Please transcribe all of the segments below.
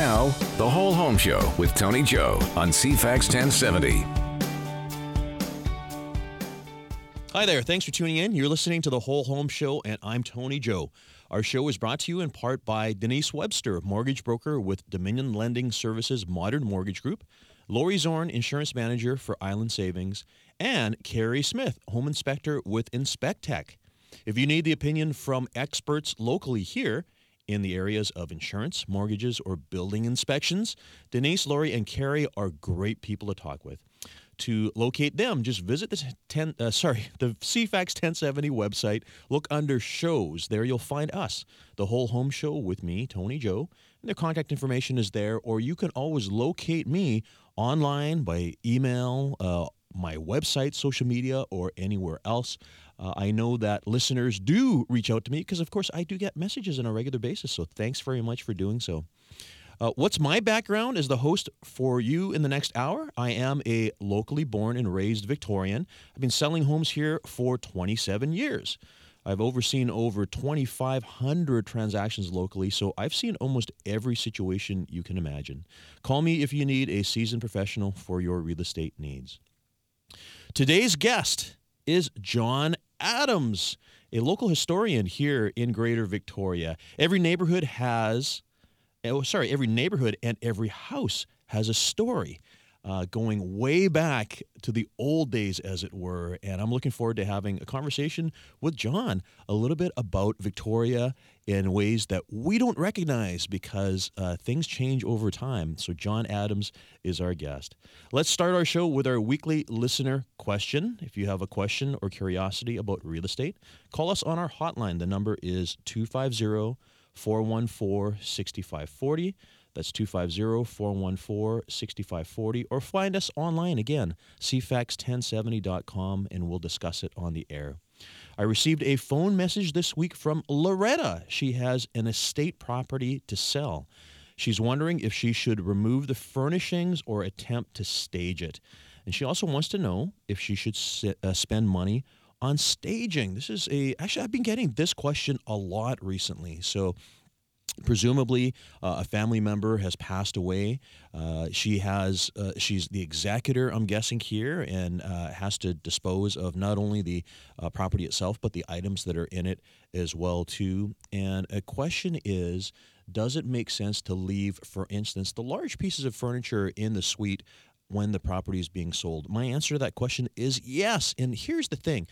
Now, the Whole Home Show with Tony Joe on CFAX 1070. Hi there. Thanks for tuning in. You're listening to the Whole Home Show, and I'm Tony Joe. Our show is brought to you in part by Denise Webster, mortgage broker with Dominion Lending Services Modern Mortgage Group, Lori Zorn, insurance manager for Island Savings, and Carrie Smith, home inspector with Inspectech. If you need the opinion from experts locally here in the areas of insurance, mortgages, or building inspections, Denise, Lori, and Carrie are great people to talk with to locate them, just visit the 10, uh, sorry, the CFAX 1070 website. Look under shows. There you'll find us, the whole home show with me, Tony Joe. And their contact information is there, or you can always locate me online by email, uh, my website, social media, or anywhere else. Uh, I know that listeners do reach out to me because, of course, I do get messages on a regular basis. So thanks very much for doing so. Uh, what's my background as the host for you in the next hour? I am a locally born and raised Victorian. I've been selling homes here for 27 years. I've overseen over 2,500 transactions locally, so I've seen almost every situation you can imagine. Call me if you need a seasoned professional for your real estate needs. Today's guest is John Adams, a local historian here in Greater Victoria. Every neighborhood has oh, sorry, every neighborhood and every house has a story. Uh, going way back to the old days, as it were. And I'm looking forward to having a conversation with John a little bit about Victoria in ways that we don't recognize because uh, things change over time. So, John Adams is our guest. Let's start our show with our weekly listener question. If you have a question or curiosity about real estate, call us on our hotline. The number is 250 414 6540. That's 250 414 6540. Or find us online again, cfax1070.com, and we'll discuss it on the air. I received a phone message this week from Loretta. She has an estate property to sell. She's wondering if she should remove the furnishings or attempt to stage it. And she also wants to know if she should sit, uh, spend money on staging. This is a actually I've been getting this question a lot recently. So presumably uh, a family member has passed away uh, she has uh, she's the executor i'm guessing here and uh, has to dispose of not only the uh, property itself but the items that are in it as well too and a question is does it make sense to leave for instance the large pieces of furniture in the suite when the property is being sold? My answer to that question is yes. And here's the thing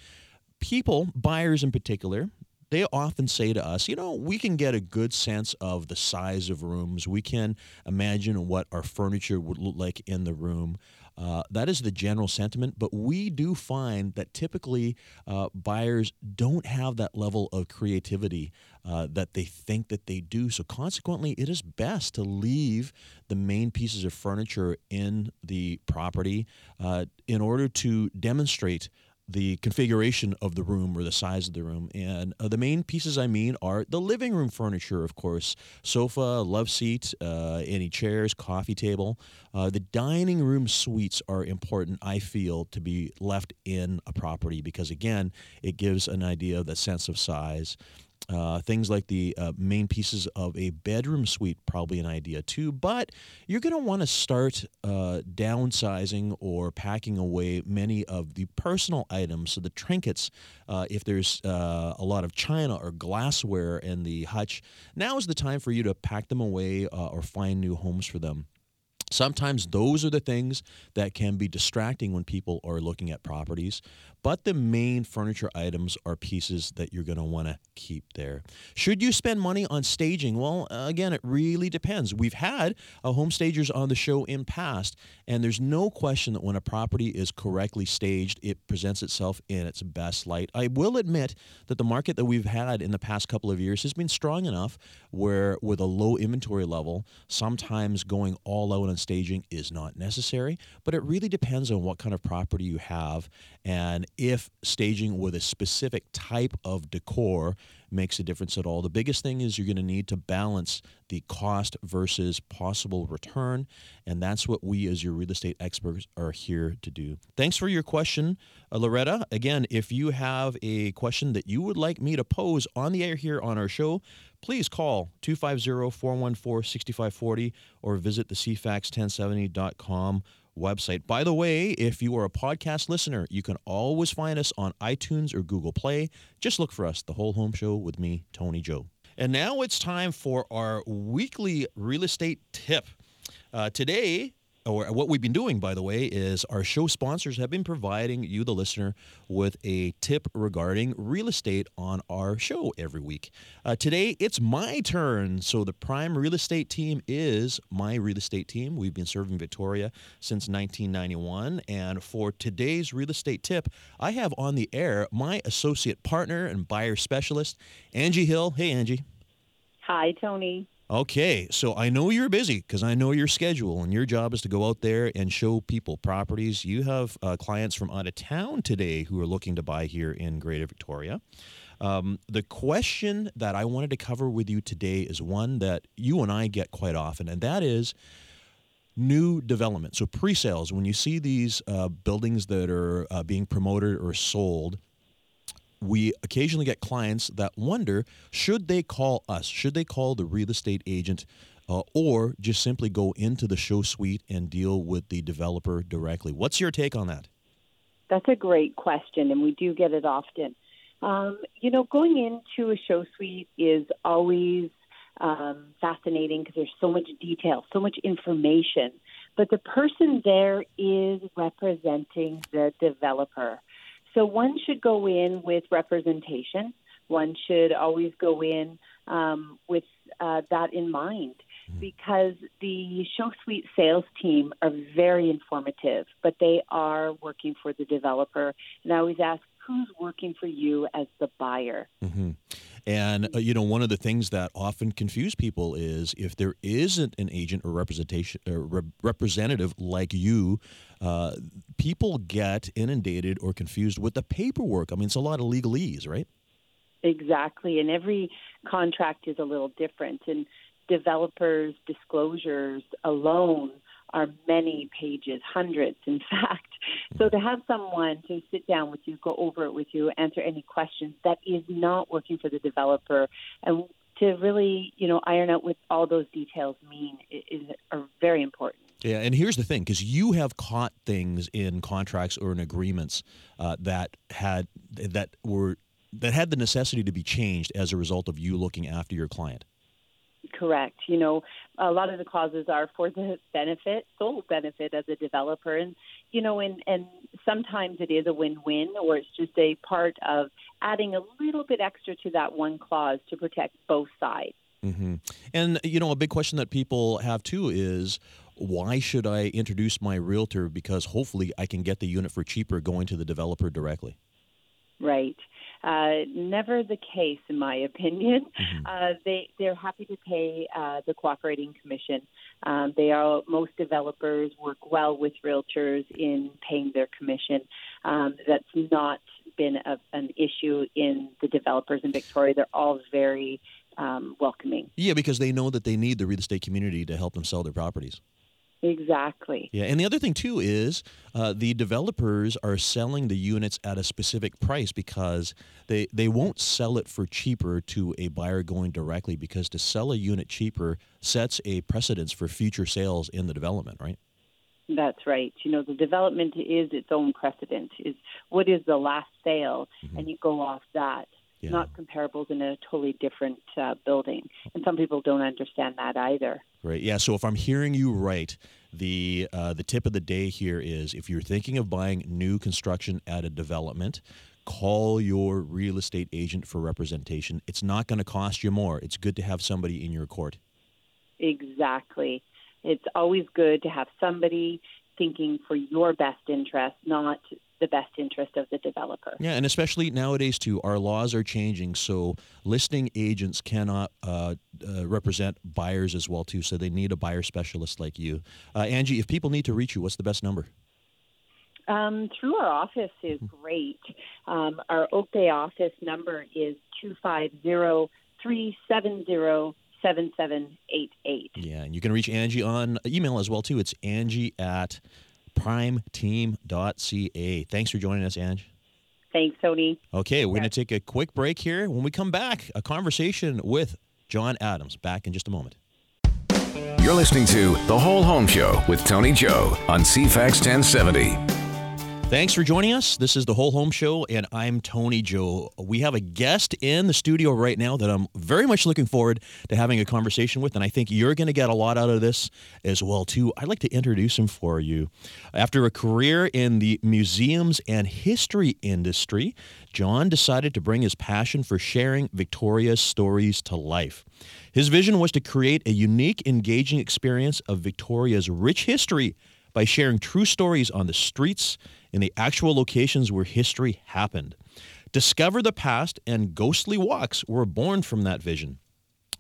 people, buyers in particular, they often say to us, you know, we can get a good sense of the size of rooms. We can imagine what our furniture would look like in the room. Uh, that is the general sentiment, but we do find that typically uh, buyers don't have that level of creativity uh, that they think that they do. So, consequently, it is best to leave the main pieces of furniture in the property uh, in order to demonstrate the configuration of the room or the size of the room. And uh, the main pieces I mean are the living room furniture, of course sofa, love seat, uh, any chairs, coffee table. Uh, the dining room suites are important, I feel, to be left in a property because, again, it gives an idea of the sense of size. Uh, things like the uh, main pieces of a bedroom suite, probably an idea too. But you're going to want to start uh, downsizing or packing away many of the personal items. So the trinkets, uh, if there's uh, a lot of china or glassware in the hutch, now is the time for you to pack them away uh, or find new homes for them. Sometimes those are the things that can be distracting when people are looking at properties, but the main furniture items are pieces that you're going to want to keep there. Should you spend money on staging? Well, again, it really depends. We've had a home stagers on the show in past, and there's no question that when a property is correctly staged, it presents itself in its best light. I will admit that the market that we've had in the past couple of years has been strong enough where, with a low inventory level, sometimes going all out on staging is not necessary, but it really depends on what kind of property you have. And if staging with a specific type of decor makes a difference at all. The biggest thing is you're going to need to balance the cost versus possible return, and that's what we as your real estate experts are here to do. Thanks for your question, uh, Loretta. Again, if you have a question that you would like me to pose on the air here on our show, please call 250-414-6540 or visit the cfax1070.com website. By the way, if you are a podcast listener, you can always find us on iTunes or Google Play. Just look for us, The Whole Home Show with me, Tony Joe. And now it's time for our weekly real estate tip. Uh, today, or what we've been doing, by the way, is our show sponsors have been providing you, the listener, with a tip regarding real estate on our show every week. Uh, today, it's my turn. So, the prime real estate team is my real estate team. We've been serving Victoria since 1991. And for today's real estate tip, I have on the air my associate partner and buyer specialist, Angie Hill. Hey, Angie. Hi, Tony. Okay, so I know you're busy because I know your schedule, and your job is to go out there and show people properties. You have uh, clients from out of town today who are looking to buy here in Greater Victoria. Um, the question that I wanted to cover with you today is one that you and I get quite often, and that is new development. So, pre sales, when you see these uh, buildings that are uh, being promoted or sold, we occasionally get clients that wonder should they call us? Should they call the real estate agent? Uh, or just simply go into the show suite and deal with the developer directly. What's your take on that? That's a great question, and we do get it often. Um, you know, going into a show suite is always um, fascinating because there's so much detail, so much information. But the person there is representing the developer. So one should go in with representation. One should always go in um, with uh, that in mind mm-hmm. because the show suite sales team are very informative, but they are working for the developer. And I always ask, who's working for you as the buyer? Mm-hmm. And uh, you know, one of the things that often confuse people is if there isn't an agent or representation or re- representative like you, uh, people get inundated or confused with the paperwork. I mean, it's a lot of legalese, right? Exactly, and every contract is a little different, and developers' disclosures alone are many pages, hundreds, in fact. So to have someone to sit down with you, go over it with you, answer any questions that is not working for the developer, and to really, you know, iron out what all those details mean is, are very important. Yeah, and here's the thing, because you have caught things in contracts or in agreements uh, that had that were that had the necessity to be changed as a result of you looking after your client. Correct. You know, a lot of the clauses are for the benefit, sole benefit of the developer, and you know, and and sometimes it is a win-win, or it's just a part of adding a little bit extra to that one clause to protect both sides. Mm-hmm. And you know, a big question that people have too is why should I introduce my realtor? Because hopefully I can get the unit for cheaper going to the developer directly. Right. Uh, never the case, in my opinion. Mm-hmm. Uh, they they're happy to pay uh, the cooperating commission. Um, they are most developers work well with realtors in paying their commission. Um, that's not been a, an issue in the developers in Victoria. They're all very um, welcoming. Yeah, because they know that they need the real estate community to help them sell their properties. Exactly. Yeah, and the other thing too is uh, the developers are selling the units at a specific price because they they won't sell it for cheaper to a buyer going directly because to sell a unit cheaper sets a precedence for future sales in the development, right? That's right. You know, the development is its own precedent. Is what is the last sale, mm-hmm. and you go off that. Yeah. Not comparables in a totally different uh, building, and some people don't understand that either. Right. Yeah. So if I'm hearing you right, the uh, the tip of the day here is if you're thinking of buying new construction at a development, call your real estate agent for representation. It's not going to cost you more. It's good to have somebody in your court. Exactly. It's always good to have somebody thinking for your best interest, not the best interest of the developer. Yeah, and especially nowadays too, our laws are changing, so listing agents cannot uh, uh, represent buyers as well too. So they need a buyer specialist like you, uh, Angie. If people need to reach you, what's the best number? Um, through our office is great. Um, our Oak Bay office number is 250 370 7788. Yeah, and you can reach Angie on email as well too. It's Angie at primeteam.ca. Thanks for joining us, Angie. Thanks, Tony. Okay, we're going to take a quick break here. When we come back, a conversation with John Adams. Back in just a moment. You're listening to The Whole Home Show with Tony Joe on CFAX 1070. Thanks for joining us. This is the Whole Home Show, and I'm Tony Joe. We have a guest in the studio right now that I'm very much looking forward to having a conversation with, and I think you're going to get a lot out of this as well too. I'd like to introduce him for you. After a career in the museums and history industry, John decided to bring his passion for sharing Victoria's stories to life. His vision was to create a unique, engaging experience of Victoria's rich history by sharing true stories on the streets in the actual locations where history happened. Discover the Past and Ghostly Walks were born from that vision.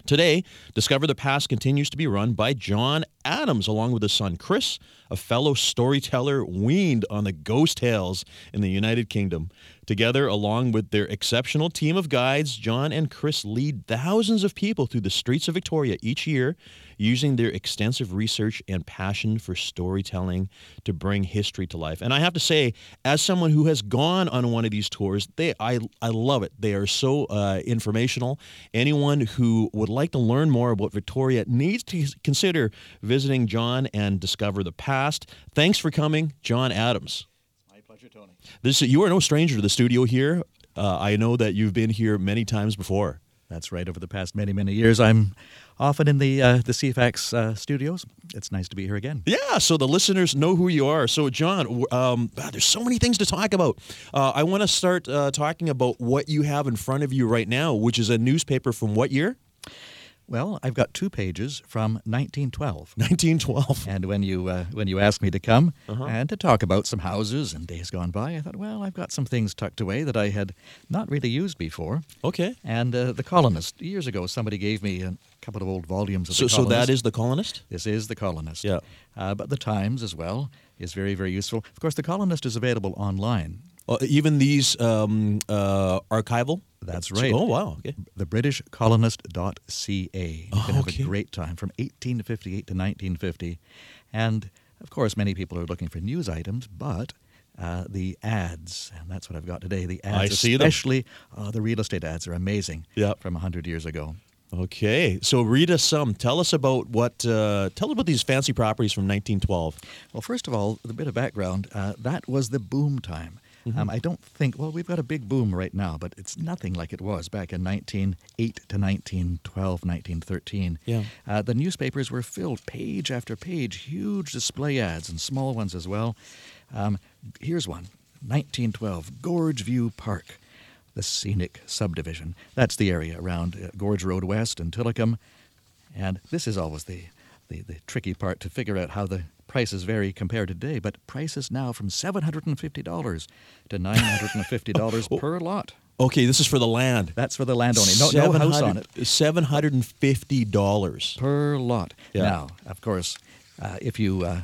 Today, Discover the Past continues to be run by John Adams, along with his son Chris, a fellow storyteller weaned on the ghost tales in the United Kingdom. Together, along with their exceptional team of guides, John and Chris lead thousands of people through the streets of Victoria each year using their extensive research and passion for storytelling to bring history to life. And I have to say, as someone who has gone on one of these tours, they I, I love it. They are so uh, informational. Anyone who would like to learn more about Victoria needs to consider visiting John and discover the past. Thanks for coming, John Adams. My pleasure, Tony. This you are no stranger to the studio here. Uh, I know that you've been here many times before. That's right. Over the past many, many years, I'm often in the uh, the CFAX uh, studios. It's nice to be here again. Yeah, so the listeners know who you are. So, John, um, there's so many things to talk about. Uh, I want to start uh, talking about what you have in front of you right now, which is a newspaper from what year? Well, I've got two pages from 1912. 1912. And when you uh, when you asked me to come Uh-huh. and to talk about some houses and days gone by, I thought, well, I've got some things tucked away that I had not really used before. Okay. And uh, the Colonist years ago, somebody gave me a couple of old volumes of So, the so that is the colonist. This is the Colonist. Yeah. Uh, but the Times as well is very very useful. Of course, the Colonist is available online. Uh, even these um, uh, archival. That's right. Oh wow. Okay. the britishcolonist.ca. You Oh, can have okay. a great time from 1858 to 1950. And of course, many people are looking for news items, but uh, the ads, and that's what I've got today. The ads, I see especially uh, the real estate ads, are amazing Yep. from 100 years ago. Okay. So read us some. Tell us about what. Uh, tell us about these fancy properties from 1912. Well, first of all, a bit of background uh, that was the boom time. Mm-hmm. Um, I don't think, well, we've got a big boom right now, but it's nothing like it was back in 1908 to 1912, 1913. Yeah. Uh, the newspapers were filled page after page, huge display ads and small ones as well. Um, here's one 1912, Gorge View Park, the scenic subdivision. That's the area around uh, Gorge Road West and Tillicum. And this is always the, the, the tricky part to figure out how the prices vary compared to today. But prices now from $750 to $950 per lot. Okay, this is for the land. That's for the land only. No, no house on it. Seven hundred and fifty dollars. Per lot. Yeah. Now, of course, uh, if you uh,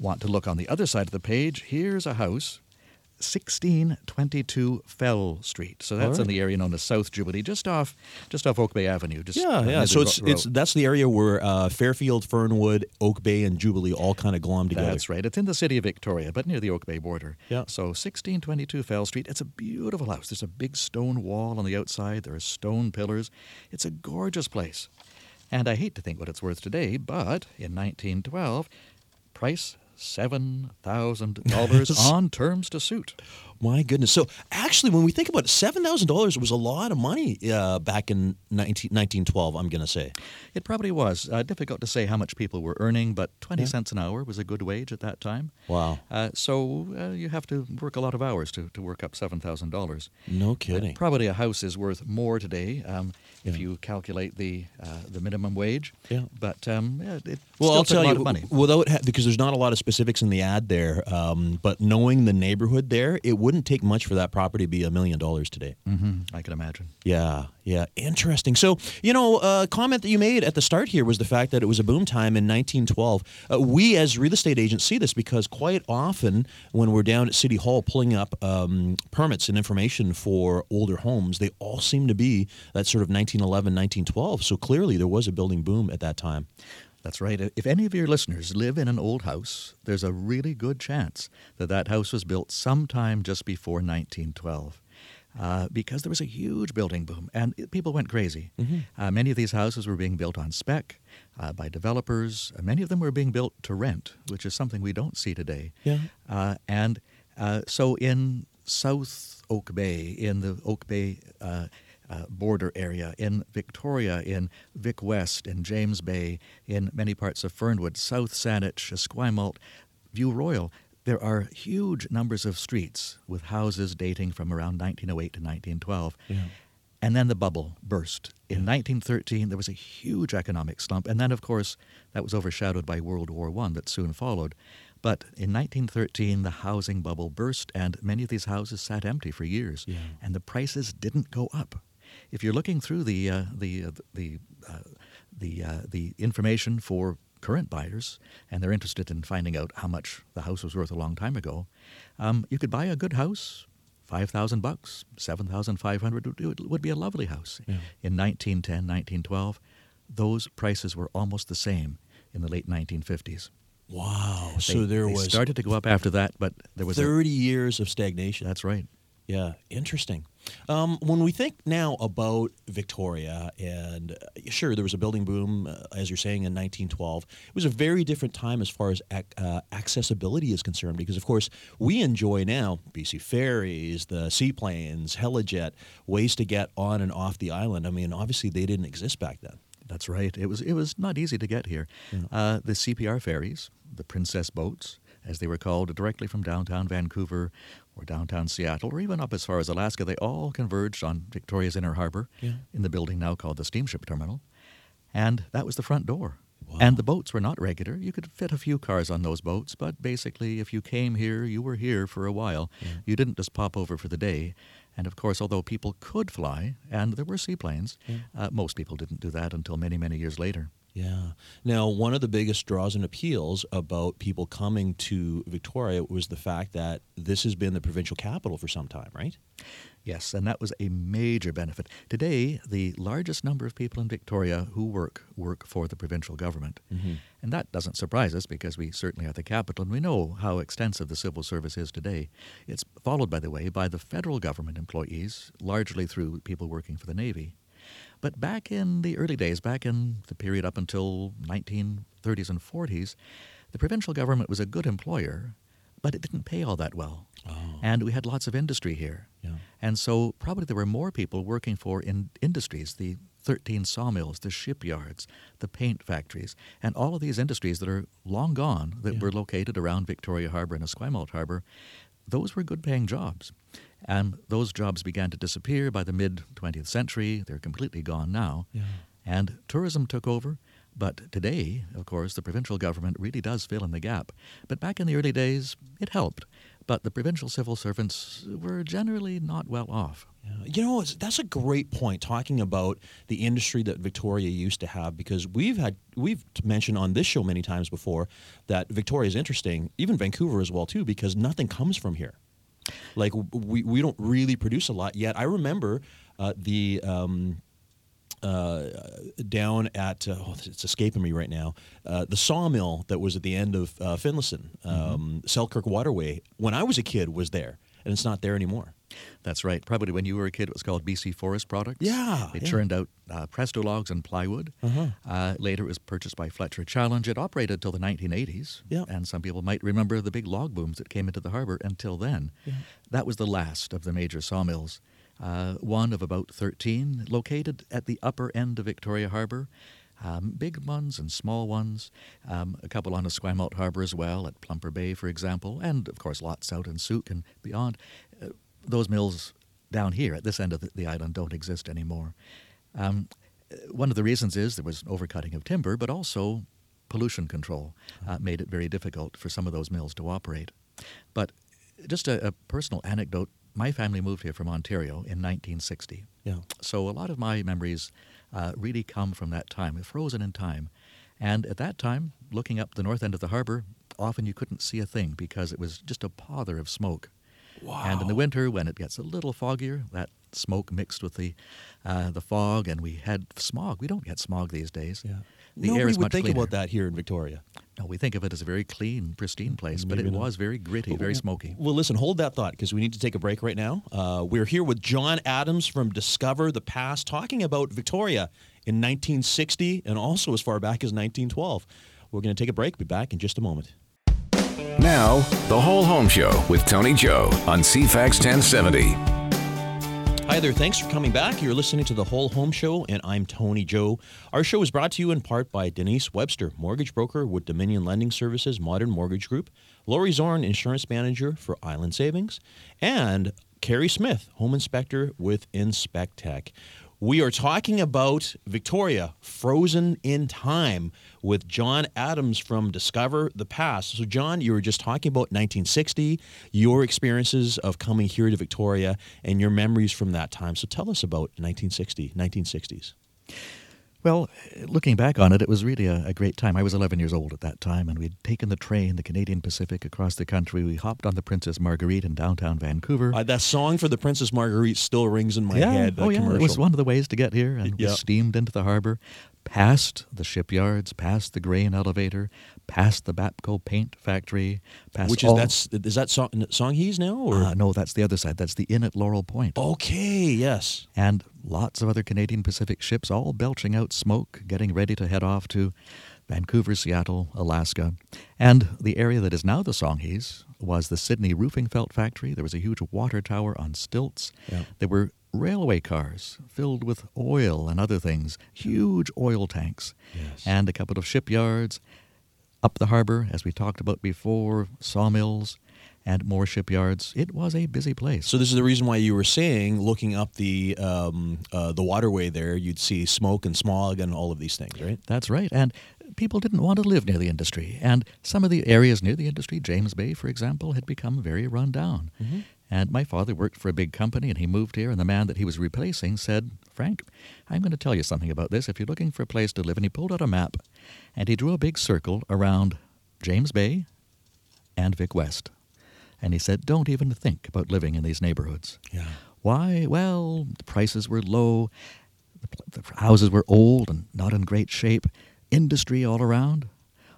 want to look on the other side of the page, here's a house. 1622 Fell Street. So that's right. in the area known as South Jubilee, just off just off Oak Bay Avenue. Just Yeah, yeah. So it's it's that's the area where uh, Fairfield, Fernwood, Oak Bay, and Jubilee all kind of glom together. That's right. It's in the city of Victoria, but near the Oak Bay border. Yeah. So 1622 Fell Street. It's a beautiful house. There's a big stone wall on the outside. There are stone pillars. It's a gorgeous place. And I hate to think what it's worth today, but in 1912, price $7,000 on terms to suit. My goodness. So actually, when we think about it, seven thousand dollars was a lot of money uh, back in 19, 1912, I'm going to say. It probably was. Uh, difficult to say how much people were earning, but 20 Yeah. cents an hour was a good wage at that time. Wow. Uh, so uh, you have to work a lot of hours to, to work up $7,000. No Uh, kidding. probably a house is worth more today um, if Yeah. you calculate the uh, the minimum wage. Yeah. But um, yeah, it Well, still I'll tell a lot you, of money. without ha- because there's not a lot of specifics in the ad there, um, but knowing the neighborhood there, it wouldn't take much for that property to be a million dollars today. Mm-hmm. I can imagine. Yeah, yeah, interesting. So, you know, a comment that you made at the start here was the fact that it was a boom time in 1912. Uh, we, as real estate agents, see this because quite often when we're down at City Hall pulling up um, permits and information for older homes, they all seem to be that sort of 1911, 1912. So clearly there was a building boom at that time. That's right. If any of your listeners live in an old house, there's a really good chance that that house was built sometime just before 1912. Uh, because there was a huge building boom and it, people went crazy. Mm-hmm. Uh, many of these houses were being built on spec uh, by developers. Uh, many of them were being built to rent, which is something we don't see today. Yeah. Uh, and uh, so in South Oak Bay, in the Oak Bay uh, border area, in Victoria, in Vic West, in James Bay, in many parts of Fernwood, South Saanich, Esquimalt, View Royal. There are huge numbers of streets with houses dating from around 1908 to 1912. Yeah. And then the bubble burst. In yeah. 1913, there was a huge economic slump. And then, of course, that was overshadowed by World War I that soon followed. But in 1913, the housing bubble burst, and many of these houses sat empty for years. Yeah. And the prices didn't go up if you're looking through the uh, the uh, the uh, the uh, the information for current buyers and they're interested in finding out how much the house was worth a long time ago, um, you could buy a good house. Five thousand bucks, seven thousand five hundred would be a lovely house. Yeah. In 1910, 1912, those prices were almost the same in the late 1950s. Wow! They, so there was started to go up after that, but there was 30 a, years of stagnation. That's right. Yeah, interesting. Um, when we think now about Victoria, and uh, sure, there was a building boom, uh, as you're saying, in 1912. It was a very different time as far as ac- uh, accessibility is concerned, because of course we enjoy now BC ferries, the seaplanes, Helijet, ways to get on and off the island. I mean, obviously they didn't exist back then. That's right. It was it was not easy to get here. Yeah. Uh, the CPR ferries, the Princess boats, as they were called, directly from downtown Vancouver or downtown Seattle, or even up as far as Alaska, they all converged on Victoria's Inner Harbor yeah. in the building now called the Steamship Terminal. And that was the front door. Wow. And the boats were not regular. You could fit a few cars on those boats, but basically, if you came here, you were here for a while. Yeah. You didn't just pop over for the day. And of course, although people could fly, and there were seaplanes, yeah. uh, most people didn't do that until many, many years later. Yeah. Now, one of the biggest draws and appeals about people coming to Victoria was the fact that this has been the provincial capital for some time, right? Yes, and that was a major benefit. Today, the largest number of people in Victoria who work work for the provincial government. Mm-hmm. And that doesn't surprise us because we certainly are the capital and we know how extensive the civil service is today. It's followed, by the way, by the federal government employees, largely through people working for the Navy. But back in the early days, back in the period up until 1930s and 40s, the provincial government was a good employer, but it didn't pay all that well. Oh. And we had lots of industry here. Yeah. And so probably there were more people working for in industries, the 13 sawmills, the shipyards, the paint factories, and all of these industries that are long gone that yeah. were located around Victoria Harbor and Esquimalt Harbor. Those were good paying jobs. And those jobs began to disappear by the mid 20th century. They're completely gone now. Yeah. And tourism took over. But today, of course, the provincial government really does fill in the gap. But back in the early days, it helped. But the provincial civil servants were generally not well off. You know, that's a great point talking about the industry that Victoria used to have because we've had we've mentioned on this show many times before that Victoria is interesting, even Vancouver as well too, because nothing comes from here. Like we, we don't really produce a lot yet. I remember uh, the um, uh, down at uh, oh, it's escaping me right now. Uh, the sawmill that was at the end of uh, Finlayson, mm-hmm. um, mm-hmm. Selkirk Waterway. When I was a kid, was there, and it's not there anymore. That's right. Probably when you were a kid, it was called BC Forest Products. Yeah. They yeah. churned out uh, Presto logs and plywood. Uh-huh. Uh, later, it was purchased by Fletcher Challenge. It operated till the 1980s. Yeah. And some people might remember the big log booms that came into the harbor until then. Yeah. That was the last of the major sawmills. Uh, one of about 13 located at the upper end of Victoria Harbor. Um, big ones and small ones, um, a couple on Esquimalt Harbor as well, at Plumper Bay, for example, and of course lots out in Sooke and beyond. Those mills down here at this end of the, the island don't exist anymore. Um, one of the reasons is there was overcutting of timber, but also pollution control uh, made it very difficult for some of those mills to operate. But just a, a personal anecdote. My family moved here from Ontario in 1960. Yeah. So a lot of my memories uh, really come from that time, frozen in time. And at that time, looking up the north end of the harbor, often you couldn't see a thing because it was just a pother of smoke. Wow. And in the winter, when it gets a little foggier, that smoke mixed with the uh, the fog, and we had smog. We don't get smog these days. Yeah. The Nobody air is would much think cleaner. about that here in Victoria. No, we think of it as a very clean, pristine place, but it not. was very gritty, very smoky. Well, listen, hold that thought because we need to take a break right now. Uh, we're here with John Adams from Discover the Past, talking about Victoria in 1960 and also as far back as 1912. We're going to take a break. Be back in just a moment. Now, The Whole Home Show with Tony Joe on CFAX 1070. Hi there. Thanks for coming back. You're listening to The Whole Home Show, and I'm Tony Joe. Our show is brought to you in part by Denise Webster, mortgage broker with Dominion Lending Services Modern Mortgage Group, Lori Zorn, insurance manager for Island Savings, and Carrie Smith, home inspector with Inspect Tech. We are talking about Victoria, frozen in time, with John Adams from Discover the Past. So, John, you were just talking about 1960, your experiences of coming here to Victoria, and your memories from that time. So, tell us about 1960, 1960s. Well, looking back on it, it was really a, a great time. I was 11 years old at that time, and we'd taken the train, the Canadian Pacific, across the country. We hopped on the Princess Marguerite in downtown Vancouver. Uh, that song for the Princess Marguerite still rings in my yeah. head. oh, yeah. commercial. It was one of the ways to get here, and we steamed into the harbor, past the shipyards, past the grain elevator, past the Bapco paint factory, past Which is all- that's is that song Songhees now or Uh, no, that's the other side. That's the inn at Laurel Point. okay yes and lots of other Canadian Pacific ships all belching out smoke, getting ready to head off to Vancouver, Seattle, Alaska. And the area that is now the Songhees was the Sidney Roofing Felt Factory. There was a huge water tower on stilts. Yeah. There were railway cars filled with oil and other things, huge oil tanks, Yes. and a couple of shipyards. Up the harbor, as we talked about before, sawmills and more shipyards. It was a busy place. So this is the reason why you were saying, looking up the um, uh, the waterway there, you'd see smoke and smog and all of these things, right? That's right. And people didn't want to live near the industry. And some of the areas near the industry, James Bay, for example, had become very run down. And my father worked for a big company and he moved here. And the man that he was replacing said, Frank, I'm going to tell you something about this. If you're looking for a place to live, and he pulled out a map and he drew a big circle around James Bay and Vic West. And he said, Don't even think about living in these neighborhoods. Yeah. Why? Well, the prices were low, the, the houses were old and not in great shape, industry all around.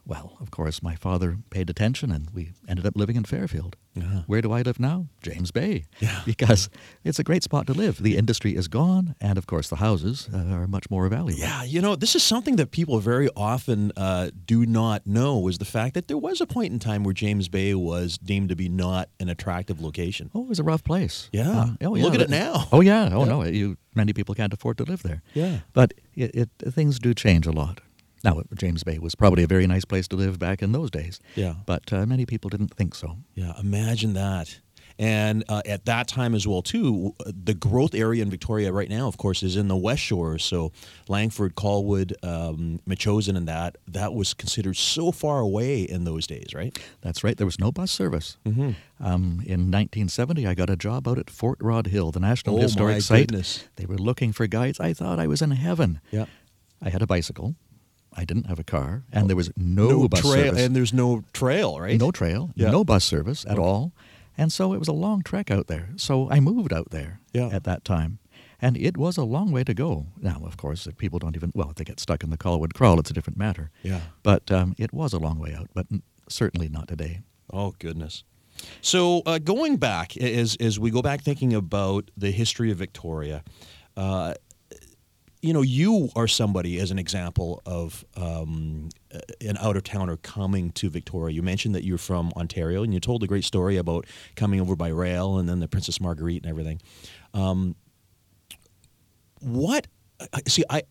Well, of course, my father paid attention and we ended up living in Fairfield. Uh-huh. Where do I live now? James Bay. Yeah. Because it's a great spot to live. The industry is gone, and of course, the houses uh, are much more valuable. Yeah, you know, this is something that people very often uh, do not know is the fact that there was a point in time where James Bay was deemed to be not an attractive location. Oh, it was a rough place. Yeah. Um, oh, yeah. Look at it now. Oh yeah. Oh Yeah. no. You many people can't afford to live there. Yeah. But it, it things do change a lot. Now, James Bay was probably a very nice place to live back in those days. Yeah. But uh, many people didn't think so. Yeah, imagine that. And uh, at that time as well, too, the growth area in Victoria right now, of course, is in the West Shore. So Langford, Colwood, um, Metchosin, and that that was considered so far away in those days, right? That's right. There was no bus service. Mm-hmm. Um, in 1970, I got a job out at Fort Rod Hill, the National Oh, Historic my Site. goodness. They were looking for guides. I thought I was in heaven. Yeah. I had a bicycle. I didn't have a car, and there was no, bus trail, service. and there's no trail, right? No trail, Yeah. no bus service at all. And so it was a long trek out there. So I moved out there Yeah. at that time. And it was a long way to go. Now, of course, if people don't even, well, if they get stuck in the Colwood Crawl, it's a different matter. Yeah. But um, it was a long way out, but certainly not today. Oh goodness. So uh, going back as as we go back thinking about the history of Victoria, uh, you know, you are somebody as an example of um, an out of towner coming to Victoria. You mentioned that you're from Ontario, and you told a great story about coming over by rail and then the Princess Marguerite and everything. Um, what? See, I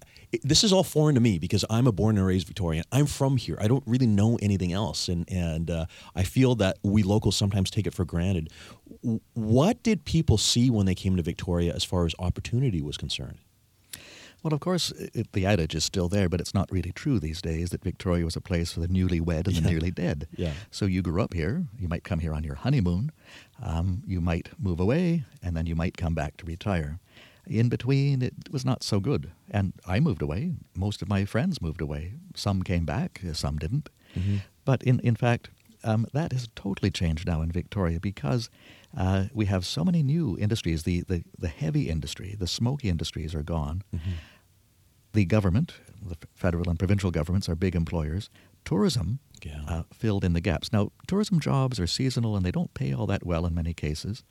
this is all foreign to me because I'm a born and raised Victorian. I'm from here. I don't really know anything else, and and uh, I feel that we locals sometimes take it for granted. What did people see when they came to Victoria as far as opportunity was concerned? Well, of course, it, the adage is still there, but it's not really true these days that Victoria was a place for the newly wed and the Yeah. nearly dead. Yeah. So you grew up here. You might come here on your honeymoon. Um, you might move away, and then you might come back to retire. In between, it was not so good. And I moved away. Most of my friends moved away. Some came back, some didn't. But in, in fact, um, that has totally changed now in Victoria because uh, we have so many new industries. The, the, the heavy industry, the smoky industries are gone. The government, the federal and provincial governments are big employers. Tourism Yeah. uh, filled in the gaps. Now, tourism jobs are seasonal and they don't pay all that well in many cases.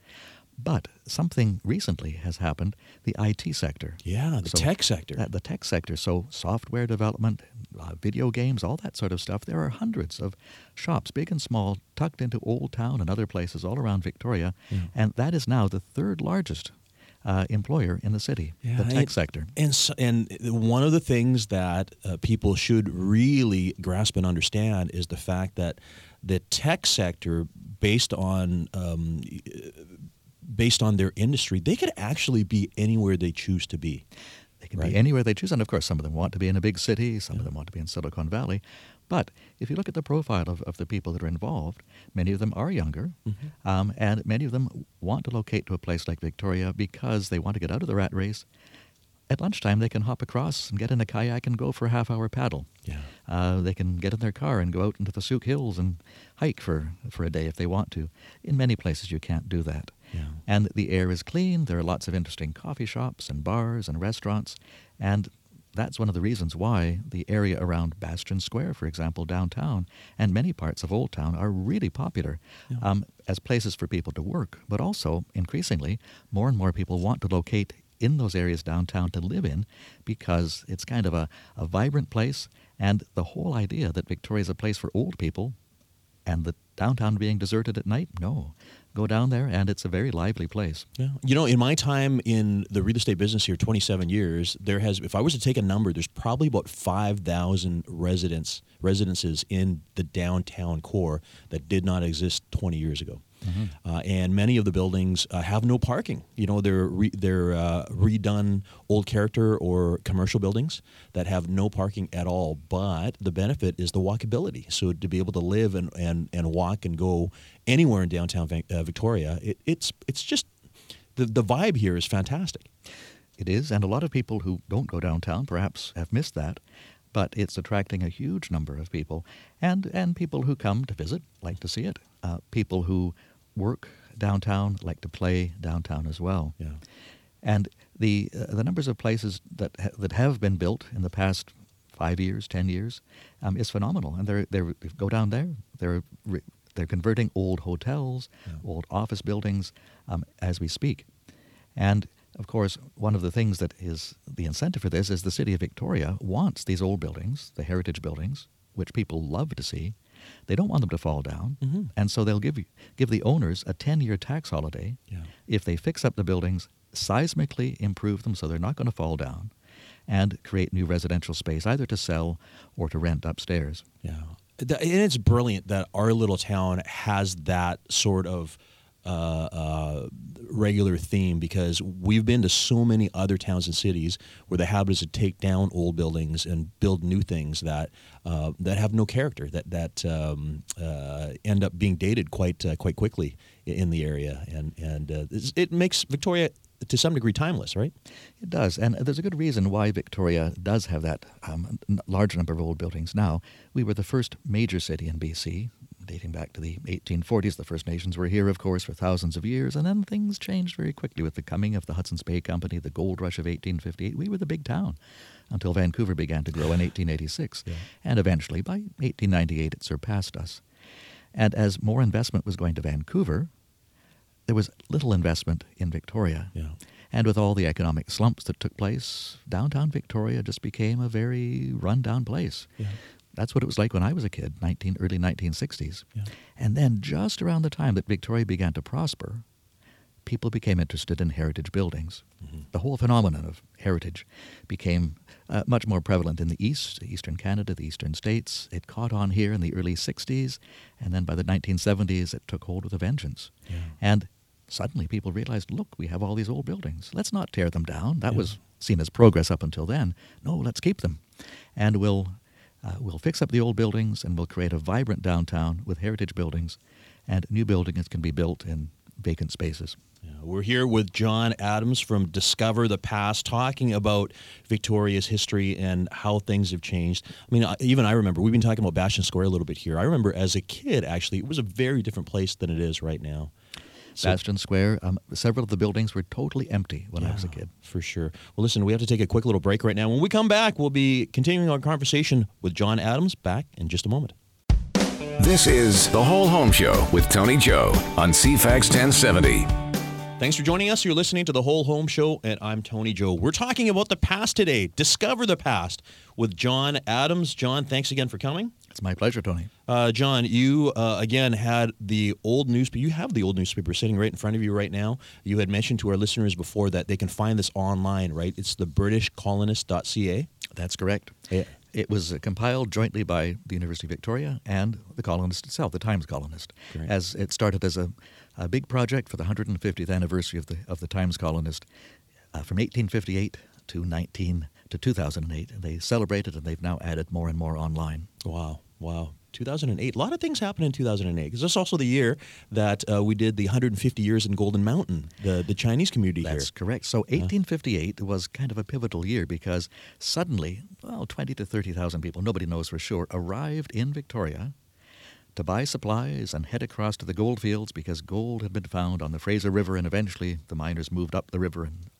But something recently has happened the IT sector. Yeah, the So tech sector. the tech sector. So, software development, uh, video games, all that sort of stuff. There are hundreds of shops, big and small, tucked into Old Town and other places all around Victoria. And that is now the third largest uh, employer in the city, the tech and- sector. And so, and one of the things that uh, people should really grasp and understand is the fact that the tech sector, based on um, based on their industry, they could actually be anywhere they choose to be. They can Right. be anywhere they choose. And of course, some of them want to be in a big city, some of them want to be in Silicon Valley. But if you look at the profile of, of the people that are involved, many of them are younger, Mm-hmm. um, and many of them want to locate to a place like Victoria because they want to get out of the rat race. At lunchtime, they can hop across and get in a kayak and go for a half hour paddle. Yeah. Uh, they can get in their car and go out into the Sooke Hills and hike for, for a day if they want to. In many places, you can't do that. Yeah. And the air is clean. There are lots of interesting coffee shops and bars and restaurants. And that's one of the reasons why the area around Bastion Square, for example, downtown, and many parts of Old Town are really popular um, as places for people to work. But also, increasingly, more and more people want to locate in those areas downtown to live in because it's kind of a, a vibrant place. And the whole idea that Victoria is a place for old people and the downtown being deserted at night, no. Go down there, and it's a very lively place. Yeah. You know, in my time in the real estate business here, 27 years, there has, if I was to take a number, there's probably about 5,000 residents, residences in the downtown core that did not exist 20 years ago. Uh, and many of the buildings uh, have no parking. You know, they're re- they're uh, redone old character or commercial buildings that have no parking at all. But the benefit is the walkability. So to be able to live and, and, and walk and go anywhere in downtown uh, Victoria, it, it's it's just the the vibe here is fantastic. It is, and a lot of people who don't go downtown perhaps have missed that, but it's attracting a huge number of people, and and people who come to visit like to see it. Uh, people who work downtown like to play downtown as well. Yeah. And the uh, the numbers of places that ha- that have been built in the past five years, ten years, um, is phenomenal. And they're they are go down there. They're re- they're converting old hotels, old office buildings, um, as we speak. And of course, one of the things that is the incentive for this is the city of Victoria wants these old buildings, the heritage buildings, which people love to see. They don't want them to fall down, Mhm. and so they'll give you, give the owners a ten-year tax holiday Yeah. if they fix up the buildings, seismically improve them so they're not going to fall down, and create new residential space either to sell or to rent upstairs. Yeah, and it's brilliant that our little town has that sort of uh, uh, regular theme because we've been to so many other towns and cities where the habit is to take down old buildings and build new things that uh, that have no character that that um, uh, end up being dated quite uh, quite quickly in the area, and and uh, it makes Victoria to some degree timeless, right? It does, and there's a good reason why Victoria does have that um, large number of old buildings now. We were the first major city in BC, dating back to the 1840s. The First Nations were here, of course, for thousands of years, and then things changed very quickly with the coming of the Hudson's Bay Company, the gold rush of 1858. We were the big town until Vancouver began to grow in 1886, Yeah. and eventually, by 1898, it surpassed us. And as more investment was going to Vancouver, there was little investment in Victoria. Yeah. And with all the economic slumps that took place, downtown Victoria just became a very run-down place. Yeah. That's what it was like when I was a kid, 19, early 1960s. Yeah. And then just around the time that Victoria began to prosper, people became interested in heritage buildings. The whole phenomenon of heritage became uh, much more prevalent in the East, Eastern Canada, the Eastern States. It caught on here in the early 60s, and then by the 1970s, it took hold with a vengeance. Yeah. And suddenly people realized, look, we have all these old buildings. Let's not tear them down. That Yeah. was seen as progress up until then. No, let's keep them. And we'll, uh, we'll fix up the old buildings and we'll create a vibrant downtown with heritage buildings and new buildings can be built in vacant spaces. Yeah, we're here with John Adams from Discover the Past, talking about Victoria's history and how things have changed. I mean, even I remember, we've been talking about Bastion Square a little bit here. I remember as a kid, actually, it was a very different place than it is right now. So, Bastion Square, um, several of the buildings were totally empty when yeah, I was a kid. For sure. Well, listen, we have to take a quick little break right now. When we come back, we'll be continuing our conversation with John Adams back in just a moment. This is The Whole Home Show with Tony Joe on CFAX 1070. Thanks for joining us. You're listening to The Whole Home Show, and I'm Tony Joe. We're talking about the past today. Discover the past with John Adams. John, thanks again for coming. It's my pleasure, Tony. Uh, John, you uh, again had the old newspaper. You have the old newspaper sitting right in front of you right now. You had mentioned to our listeners before that they can find this online, right? It's the BritishColonist.ca. That's correct. Yeah. It was uh, compiled jointly by the University of Victoria and the Colonist itself, the Times Colonist, Great. as it started as a, a, big project for the 150th anniversary of the of the Times Colonist uh, from 1858 to 19 to 2008. And they celebrated, and they've now added more and more online. Wow, wow. 2008. A lot of things happened in 2008 because this is also the year that uh, we did the 150 years in Golden Mountain, the, the Chinese community That's here. That's correct. So 1858 was kind of a pivotal year because suddenly, well, 20 to 30,000 people, nobody knows for sure, arrived in Victoria to buy supplies and head across to the gold fields because gold had been found on the Fraser River and eventually the miners moved up the river and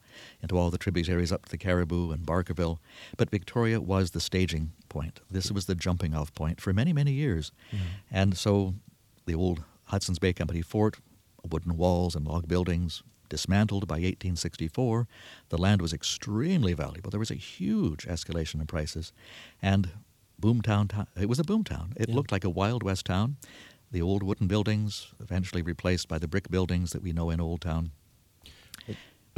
into all the tributaries up to the Cariboo and Barkerville. But Victoria was the staging point. This was the jumping off point for many, many years. Mm-hmm. And so the old Hudson's Bay Company fort, wooden walls and log buildings, dismantled by 1864. The land was extremely valuable. There was a huge escalation in prices. And boomtown, it was a boomtown. It yeah. looked like a Wild West town. The old wooden buildings, eventually replaced by the brick buildings that we know in Old Town.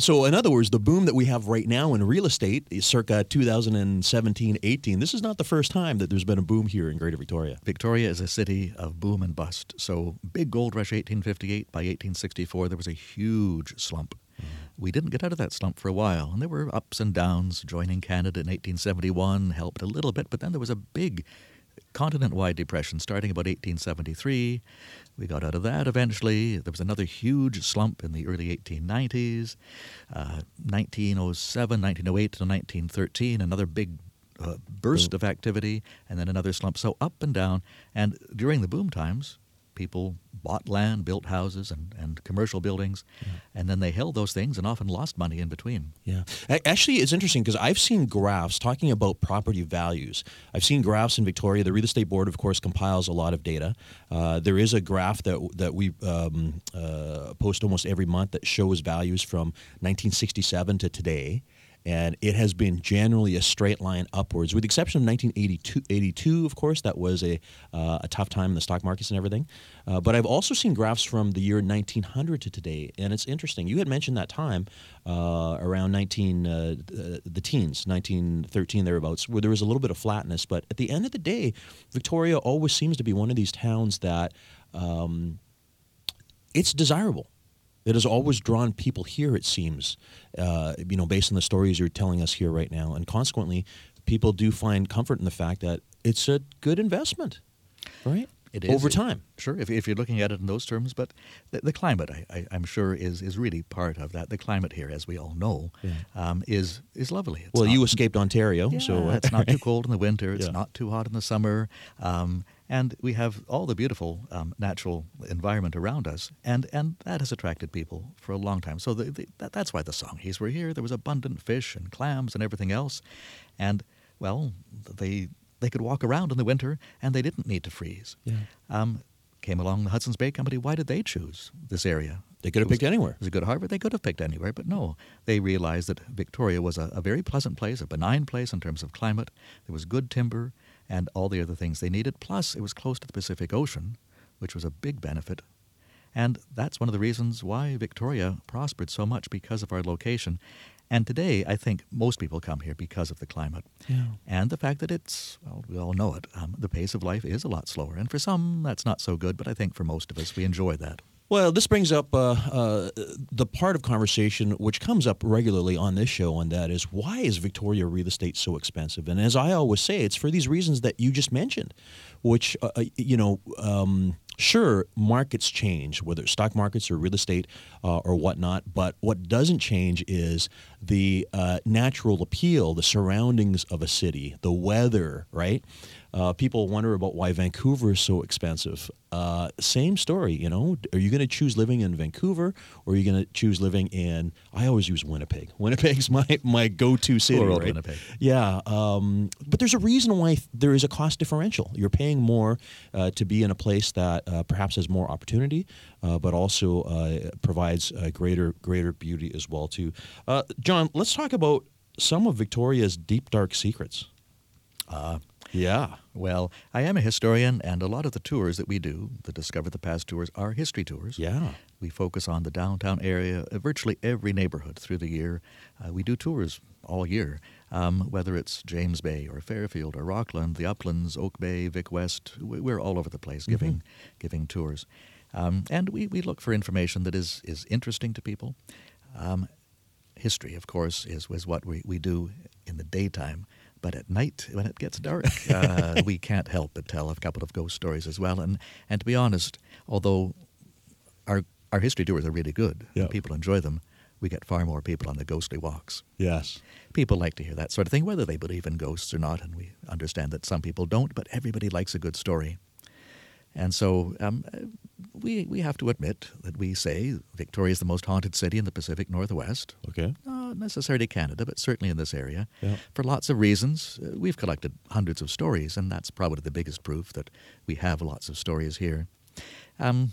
So, in other words, the boom that we have right now in real estate is circa 2017 18. This is not the first time that there's been a boom here in Greater Victoria. Victoria is a city of boom and bust. So, big gold rush 1858. By 1864, there was a huge slump. Mm. We didn't get out of that slump for a while, and there were ups and downs. Joining Canada in 1871 helped a little bit, but then there was a big continent wide depression starting about 1873. We got out of that eventually. There was another huge slump in the early 1890s. Uh, 1907, 1908 to 1913, another big uh, burst of activity, and then another slump. So up and down. And during the boom times, people bought land, built houses and, and commercial buildings, yeah. and then they held those things and often lost money in between. Yeah. Actually, it's interesting because I've seen graphs talking about property values. I've seen graphs in Victoria. The Real Estate Board, of course, compiles a lot of data. Uh, there is a graph that, that we um, uh, post almost every month that shows values from 1967 to today and it has been generally a straight line upwards, with the exception of 1982, 82, of course, that was a, uh, a tough time in the stock markets and everything. Uh, but I've also seen graphs from the year 1900 to today, and it's interesting. You had mentioned that time uh, around 19, uh, the teens, 1913 thereabouts, where there was a little bit of flatness. But at the end of the day, Victoria always seems to be one of these towns that um, it's desirable it has always drawn people here, it seems, uh, you know, based on the stories you're telling us here right now. And consequently, people do find comfort in the fact that it's a good investment, right? It is. Over time. Sure, if, if you're looking at it in those terms. But the, the climate, I, am sure, is, is really part of that. The climate here, as we all know, yeah. um, is, is lovely. It's well, not, you escaped Ontario, yeah, so. it's not too cold in the winter, it's yeah. not too hot in the summer. Um, and we have all the beautiful um, natural environment around us, and, and that has attracted people for a long time. So the, the, that, that's why the Songhees were here. There was abundant fish and clams and everything else, and well, they they could walk around in the winter, and they didn't need to freeze. Yeah. Um, came along the Hudson's Bay Company. Why did they choose this area? They could have picked anywhere. It was a good harbor. They could have picked anywhere, but no. They realized that Victoria was a, a very pleasant place, a benign place in terms of climate. There was good timber and all the other things they needed. Plus, it was close to the Pacific Ocean, which was a big benefit. And that's one of the reasons why Victoria prospered so much because of our location. And today, I think most people come here because of the climate. Yeah. And the fact that it's, well, we all know it, um, the pace of life is a lot slower. And for some, that's not so good, but I think for most of us, we enjoy that. Well, this brings up uh, uh, the part of conversation which comes up regularly on this show, and that is why is Victoria real estate so expensive? And as I always say, it's for these reasons that you just mentioned, which, uh, uh you know, um, sure, markets change, whether it's stock markets or real estate uh, or whatnot, but what doesn't change is the uh, natural appeal, the surroundings of a city, the weather, right? Uh, people wonder about why Vancouver is so expensive. Uh, same story, you know. Are you going to choose living in Vancouver or are you going to choose living in? I always use Winnipeg. Winnipeg's my my go-to city. Right? Winnipeg. Yeah, um, but there's a reason why there is a cost differential. You're paying more uh, to be in a place that uh, perhaps has more opportunity, uh, but also uh, provides greater greater beauty as well too. John, let's talk about some of Victoria's deep dark secrets. Uh, yeah. Well, I am a historian, and a lot of the tours that we do, the Discover the Past tours, are history tours. Yeah. We focus on the downtown area, virtually every neighborhood through the year. Uh, we do tours all year, um, whether it's James Bay or Fairfield or Rockland, the Uplands, Oak Bay, Vic West. We're all over the place giving mm-hmm. giving tours, um, and we, we look for information that is is interesting to people. Um, history, of course, is is what we, we do in the daytime. But at night, when it gets dark, uh, we can't help but tell a couple of ghost stories as well. And and to be honest, although our our history tours are really good, yep. people enjoy them, we get far more people on the ghostly walks. Yes. People like to hear that sort of thing, whether they believe in ghosts or not, and we understand that some people don't, but everybody likes a good story. And so um, we, we have to admit that we say Victoria is the most haunted city in the Pacific Northwest. Okay. Not necessarily Canada, but certainly in this area. Yeah. For lots of reasons. Uh, we've collected hundreds of stories, and that's probably the biggest proof that we have lots of stories here. Um,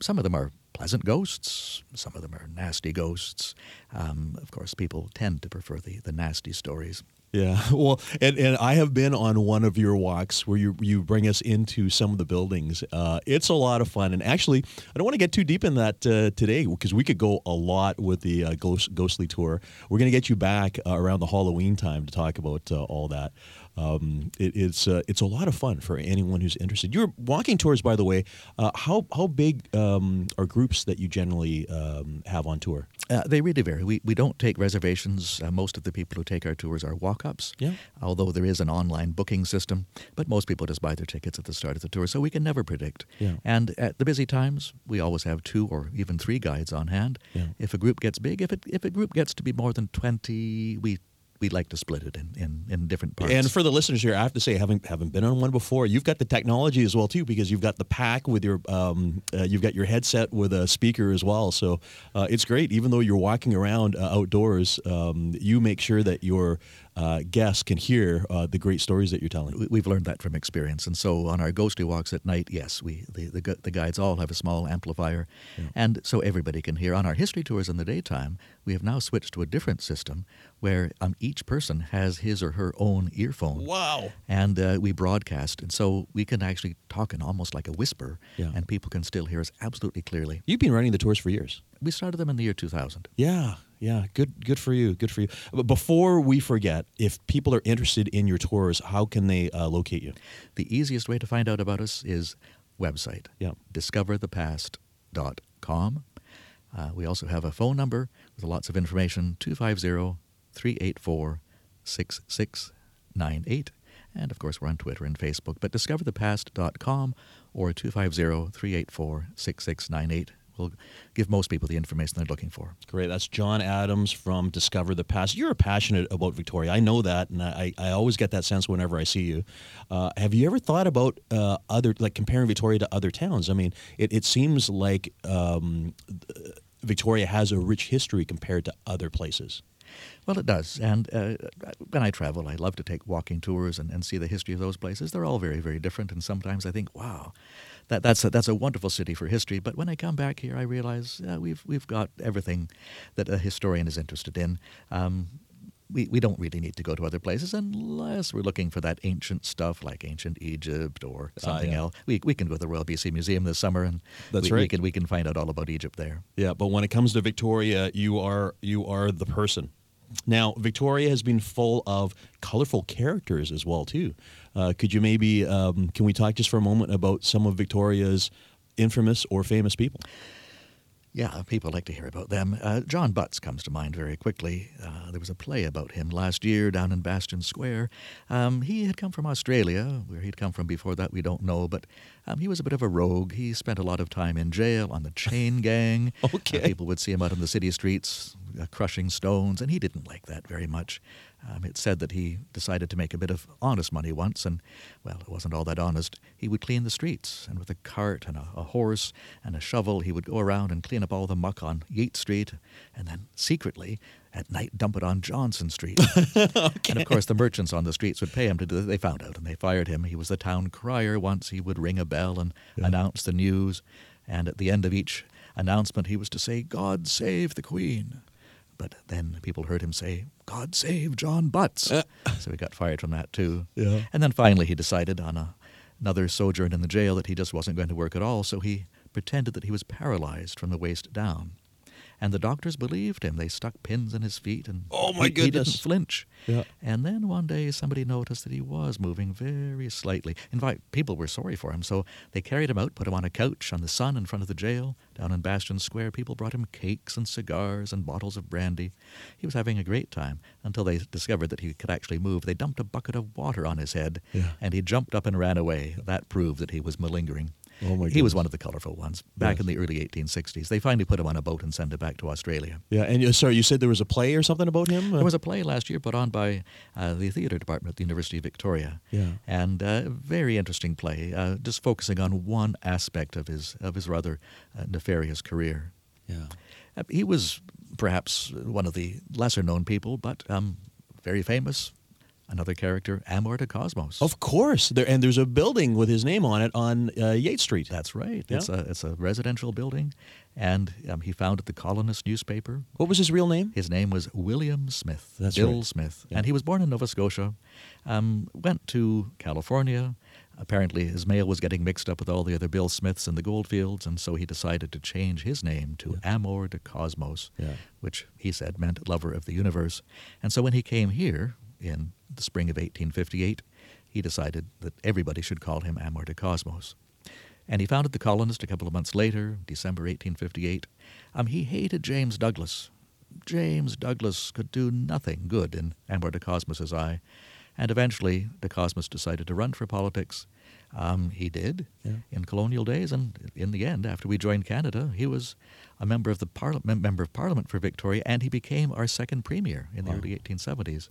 some of them are pleasant ghosts, some of them are nasty ghosts. Um, of course, people tend to prefer the, the nasty stories. Yeah, well, and, and I have been on one of your walks where you you bring us into some of the buildings. Uh, it's a lot of fun, and actually, I don't want to get too deep in that uh, today because we could go a lot with the uh, ghost, ghostly tour. We're going to get you back uh, around the Halloween time to talk about uh, all that. Um, it, it's uh, it's a lot of fun for anyone who's interested. Your walking tours, by the way, how how big um, are groups that you generally um, have on tour? they really vary. We we don't take reservations. most of the people who take our tours are walk ups. Yeah. Although there is an online booking system, but most people just buy their tickets at the start of the tour, so we can never predict. Yeah. And at the busy times, we always have two or even three guides on hand. Yeah. If a group gets big, if it if a group gets to be more than twenty, we we like to split it in, in, in different parts. And for the listeners here, I have to say, having having been on one before, you've got the technology as well too, because you've got the pack with your um, uh, you've got your headset with a speaker as well. So uh, it's great. Even though you're walking around uh, outdoors, um, you make sure that your uh, guests can hear uh, the great stories that you're telling. We've learned that from experience, and so on our ghostly walks at night, yes, we the the, the guides all have a small amplifier, yeah. and so everybody can hear. On our history tours in the daytime, we have now switched to a different system where um, each person has his or her own earphone. Wow! And uh, we broadcast, and so we can actually talk in almost like a whisper, yeah. and people can still hear us absolutely clearly. You've been running the tours for years. We started them in the year 2000. Yeah, yeah, good, good for you, good for you. But before we forget, if people are interested in your tours, how can they uh, locate you? The easiest way to find out about us is website. Yeah, discoverthepast.com. Uh, we also have a phone number with lots of information 250 384 6698. And of course, we're on Twitter and Facebook. But discoverthepast.com or 250 384 6698 will give most people the information they're looking for. Great. That's John Adams from Discover the Past. You're passionate about Victoria. I know that, and I, I always get that sense whenever I see you. Uh, have you ever thought about uh, other, like comparing Victoria to other towns? I mean, it, it seems like um, Victoria has a rich history compared to other places. Well, it does. And uh, when I travel, I love to take walking tours and, and see the history of those places. They're all very, very different. And sometimes I think, wow, that, that's, a, that's a wonderful city for history. But when I come back here, I realize uh, we've, we've got everything that a historian is interested in. Um, we, we don't really need to go to other places unless we're looking for that ancient stuff like ancient Egypt or something uh, yeah. else. We, we can go to the Royal BC Museum this summer and That's we, right. we, can, we can find out all about Egypt there. Yeah, but when it comes to Victoria, you are you are the person. Now, Victoria has been full of colorful characters as well too. Uh, could you maybe um, can we talk just for a moment about some of Victoria's infamous or famous people? Yeah, people like to hear about them. Uh, John Butts comes to mind very quickly. Uh, there was a play about him last year down in Bastion Square. Um, he had come from Australia. Where he'd come from before that, we don't know, but um, he was a bit of a rogue. He spent a lot of time in jail on the chain gang. Okay. Uh, people would see him out in the city streets uh, crushing stones, and he didn't like that very much. Um, it's said that he decided to make a bit of honest money once, and, well, it wasn't all that honest. He would clean the streets, and with a cart and a, a horse and a shovel, he would go around and clean up all the muck on Yates Street, and then secretly, at night, dump it on Johnson Street. And of course, the merchants on the streets would pay him to do that. They found out, and they fired him. He was the town crier once. He would ring a bell and announce the news, and at the end of each announcement, he was to say, God save the Queen. But then people heard him say, God save John Butts. Uh. so he got fired from that too. Yeah. And then finally he decided on a, another sojourn in the jail that he just wasn't going to work at all, so he pretended that he was paralyzed from the waist down. And the doctors believed him. They stuck pins in his feet, and Oh, my he, he didn't flinch. Yeah. And then one day somebody noticed that he was moving very slightly. In fact, people were sorry for him, so they carried him out, put him on a couch on the sun in front of the jail. Down in Bastion Square, people brought him cakes and cigars and bottles of brandy. He was having a great time until they discovered that he could actually move. They dumped a bucket of water on his head, Yeah. and he jumped up and ran away. That proved that he was malingering. Oh, my He was one of the colorful ones. Back Yes. in the early 1860s, they finally put him on a boat and sent him back to Australia. Yeah, and uh, sorry, you said there was a play or something about him? There was a play last year put on by uh, the theater department at the University of Victoria. Yeah. And uh, very interesting play, uh, just focusing on one aspect of his of his rather uh, nefarious career. yeah. Uh, he was perhaps one of the lesser known people, but um, very famous. Another character, Amor de Cosmos. Of course. There and there's a building with his name on it on uh, Yates Street. That's right. Yeah. It's a it's a residential building, and um, he founded the Colonist newspaper. What was his real name? His name was William Smith. That's Bill right. Smith. Yeah. And he was born in Nova Scotia, um, went to California. Apparently, his mail was getting mixed up with all the other Bill Smiths in the goldfields, and so he decided to change his name to Amor de Cosmos, Yeah. which he said meant lover of the universe. And so when he came here in the spring of 1858, he decided that everybody should call him Amor de Cosmos. And he founded the Colonist a couple of months later, December 1858. Um, he hated James Douglas. James Douglas could do nothing good in Amor de Cosmos's eye. And eventually, de Cosmos decided to run for politics. Um, he did Yeah. in colonial days, and in the end, after we joined Canada, he was a member of the parliament, member of Parliament for Victoria, and he became our second premier in the Wow. early 1870s.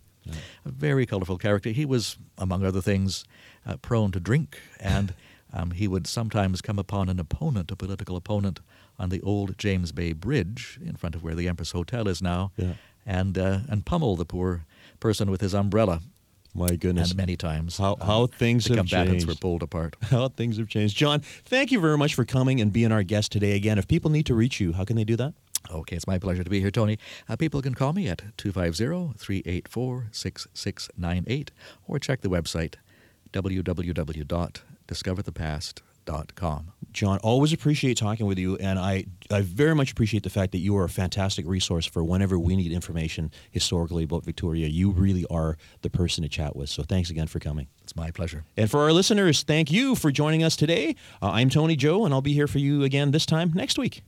A very colorful character. He was, among other things, uh, prone to drink, and um, he would sometimes come upon an opponent, a political opponent, on the old James Bay Bridge in front of where the Empress Hotel is now, Yeah. and uh, and pummel the poor person with his umbrella. My goodness. And many times, How- uh, how things the have combatants changed. were pulled apart. How things have changed. John, thank you very much for coming and being our guest today again. If people need to reach you, how can they do that? Okay, it's my pleasure to be here, Tony. Uh, people can call me at 250 384 6698 or check the website www.discoverthepast.com. John, always appreciate talking with you, and I, I very much appreciate the fact that you are a fantastic resource for whenever we need information historically about Victoria. You really are the person to chat with. So thanks again for coming. It's my pleasure. And for our listeners, thank you for joining us today. Uh, I'm Tony Joe, and I'll be here for you again this time next week.